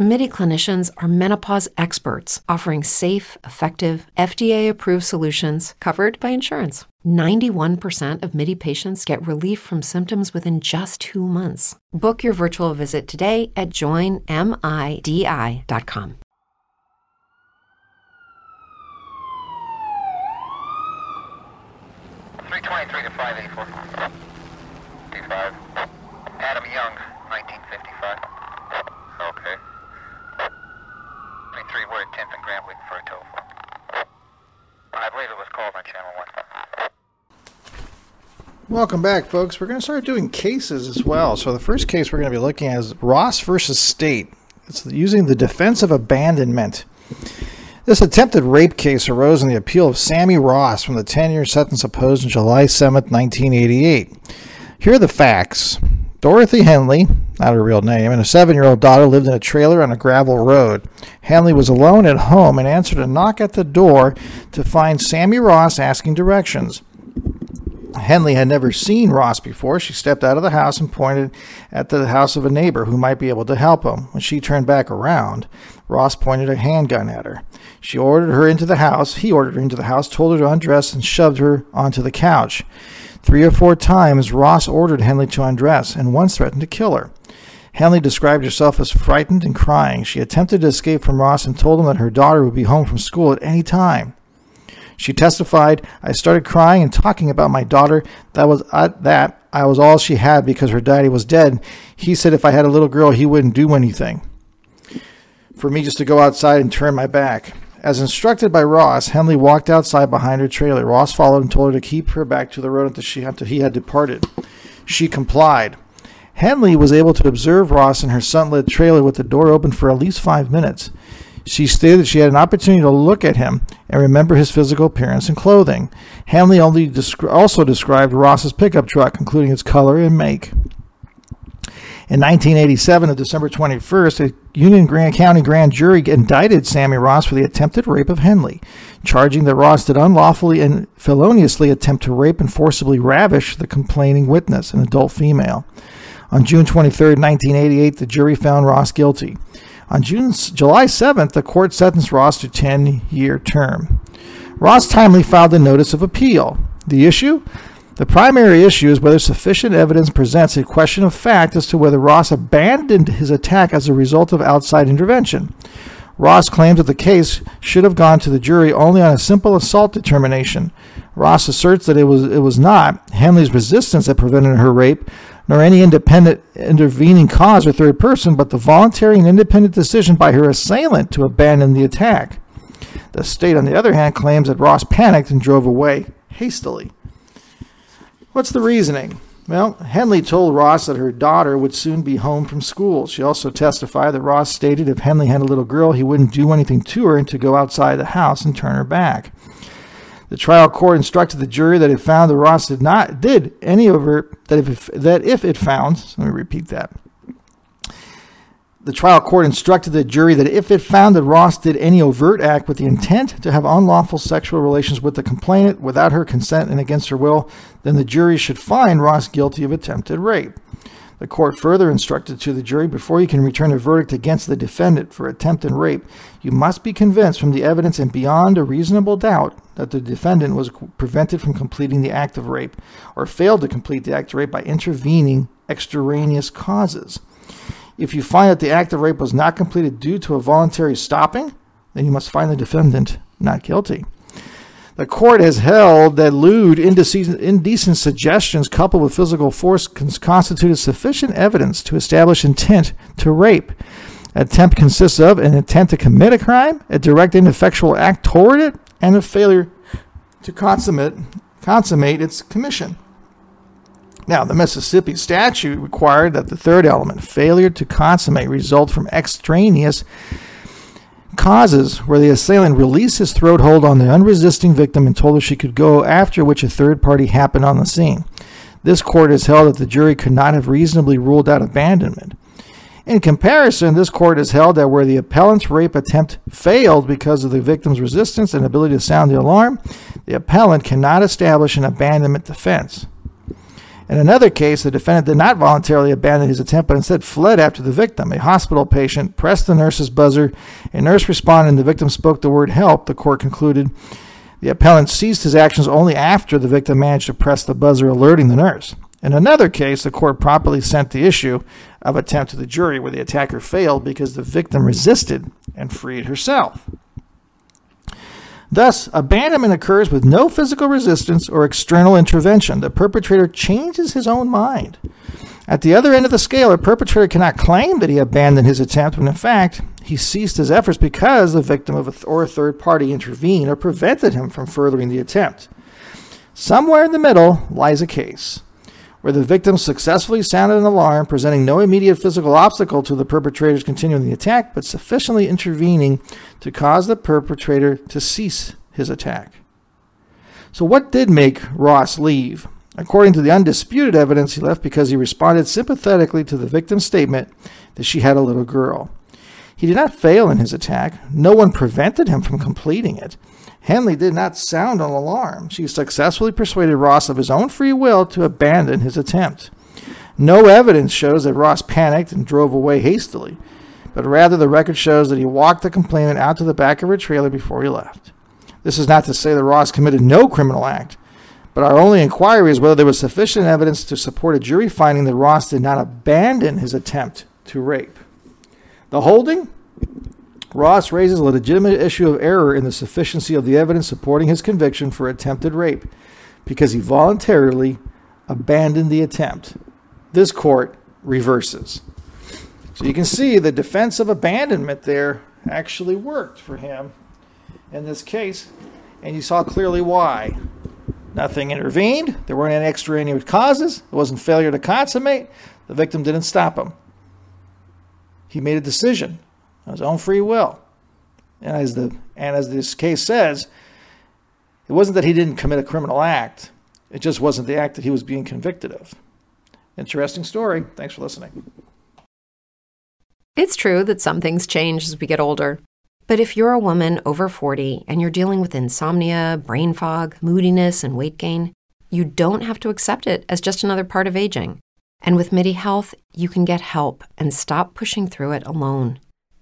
MIDI clinicians are menopause experts offering safe, effective, FDA approved solutions covered by insurance. 91% of MIDI patients get relief from symptoms within just two months. Book your virtual visit today at joinmidi.com. 323 to 584. D5. Adam Young, 1955. Okay. 23, we're at 10th and Grant waiting for a tow. I believe it was called on channel 1. Welcome back, folks. We're going to start doing cases as well. So the first case we're going to be looking at is Ross versus State. It's using the defense of abandonment. This attempted rape case arose in the appeal of Sammy Ross from the 10 year sentence imposed on July 7, 1988. Here are the facts. Dorothy Henley, not her real name, and a seven year old daughter lived in a trailer on a gravel road. Henley was alone at home and answered a knock at the door to find Sammy Ross asking directions. Henley had never seen Ross before. She stepped out of the house and pointed at the house of a neighbor who might be able to help him. When she turned back around, Ross pointed a handgun at her. She ordered her into the house. He ordered her into the house, told her to undress, and shoved her onto the couch. Three or four times, Ross ordered Henley to undress and once threatened to kill her. Henley described herself as frightened and crying. She attempted to escape from Ross and told him that her daughter would be home from school at any time. She testified, I started crying and talking about my daughter. That was uh, that. I was all she had because her daddy was dead. He said if I had a little girl, he wouldn't do anything. For me just to go outside and turn my back. As instructed by Ross, Henley walked outside behind her trailer. Ross followed and told her to keep her back to the road until, she, until he had departed. She complied. Henley was able to observe Ross in her sunlit trailer with the door open for at least five minutes. She stated that she had an opportunity to look at him and remember his physical appearance and clothing. Henley descri- also described Ross's pickup truck, including its color and make. In 1987, on December 21st, a Union Grand County grand jury indicted Sammy Ross for the attempted rape of Henley, charging that Ross did unlawfully and feloniously attempt to rape and forcibly ravish the complaining witness, an adult female. On June 23, 1988, the jury found Ross guilty. On June, July 7th, the court sentenced Ross to a 10 year term. Ross timely filed a notice of appeal. The issue? The primary issue is whether sufficient evidence presents a question of fact as to whether Ross abandoned his attack as a result of outside intervention. Ross claims that the case should have gone to the jury only on a simple assault determination. Ross asserts that it was it was not Henley's resistance that prevented her rape, nor any independent intervening cause or third person, but the voluntary and independent decision by her assailant to abandon the attack. The state, on the other hand, claims that Ross panicked and drove away hastily. What's the reasoning? Well, Henley told Ross that her daughter would soon be home from school. She also testified that Ross stated if Henley had a little girl, he wouldn't do anything to her and to go outside the house and turn her back. The trial court instructed the jury that it found that Ross did not did any overt that if that if it found let me repeat that. The trial court instructed the jury that if it found that Ross did any overt act with the intent to have unlawful sexual relations with the complainant without her consent and against her will, then the jury should find Ross guilty of attempted rape. The court further instructed to the jury before you can return a verdict against the defendant for attempted rape, you must be convinced from the evidence and beyond a reasonable doubt that the defendant was prevented from completing the act of rape or failed to complete the act of rape by intervening extraneous causes. If you find that the act of rape was not completed due to a voluntary stopping, then you must find the defendant not guilty. The court has held that lewd, indecent, suggestions coupled with physical force constituted sufficient evidence to establish intent to rape. Attempt consists of an intent to commit a crime, a direct ineffectual act toward it, and a failure to consummate, consummate its commission. Now, the Mississippi statute required that the third element, failure to consummate, result from extraneous causes where the assailant released his throat hold on the unresisting victim and told her she could go, after which a third party happened on the scene. This court has held that the jury could not have reasonably ruled out abandonment. In comparison, this court has held that where the appellant's rape attempt failed because of the victim's resistance and ability to sound the alarm, the appellant cannot establish an abandonment defense. In another case, the defendant did not voluntarily abandon his attempt, but instead fled after the victim. A hospital patient pressed the nurse's buzzer. A nurse responded, and the victim spoke the word help. The court concluded the appellant ceased his actions only after the victim managed to press the buzzer, alerting the nurse. In another case, the court properly sent the issue of attempt to the jury where the attacker failed because the victim resisted and freed herself. Thus, abandonment occurs with no physical resistance or external intervention. The perpetrator changes his own mind. At the other end of the scale, a perpetrator cannot claim that he abandoned his attempt when in fact he ceased his efforts because the victim a th- or a third party intervened or prevented him from furthering the attempt. Somewhere in the middle lies a case where the victim successfully sounded an alarm, presenting no immediate physical obstacle to the perpetrator's continuing the attack, but sufficiently intervening to cause the perpetrator to cease his attack. So, what did make Ross leave? According to the undisputed evidence, he left because he responded sympathetically to the victim's statement that she had a little girl. He did not fail in his attack. No one prevented him from completing it. Henley did not sound an alarm. She successfully persuaded Ross of his own free will to abandon his attempt. No evidence shows that Ross panicked and drove away hastily, but rather the record shows that he walked the complainant out to the back of her trailer before he left. This is not to say that Ross committed no criminal act, but our only inquiry is whether there was sufficient evidence to support a jury finding that Ross did not abandon his attempt to rape. The holding? Ross raises a legitimate issue of error in the sufficiency of the evidence supporting his conviction for attempted rape because he voluntarily abandoned the attempt. This court reverses. So you can see the defense of abandonment there actually worked for him in this case, and you saw clearly why. Nothing intervened, there weren't any extraneous causes, it wasn't failure to consummate, the victim didn't stop him. He made a decision on his own free will. And as the and as this case says, it wasn't that he didn't commit a criminal act. It just wasn't the act that he was being convicted of. Interesting story. Thanks for listening. It's true that some things change as we get older. But if you're a woman over 40 and you're dealing with insomnia, brain fog, moodiness, and weight gain, you don't have to accept it as just another part of aging. And with MIDI Health, you can get help and stop pushing through it alone.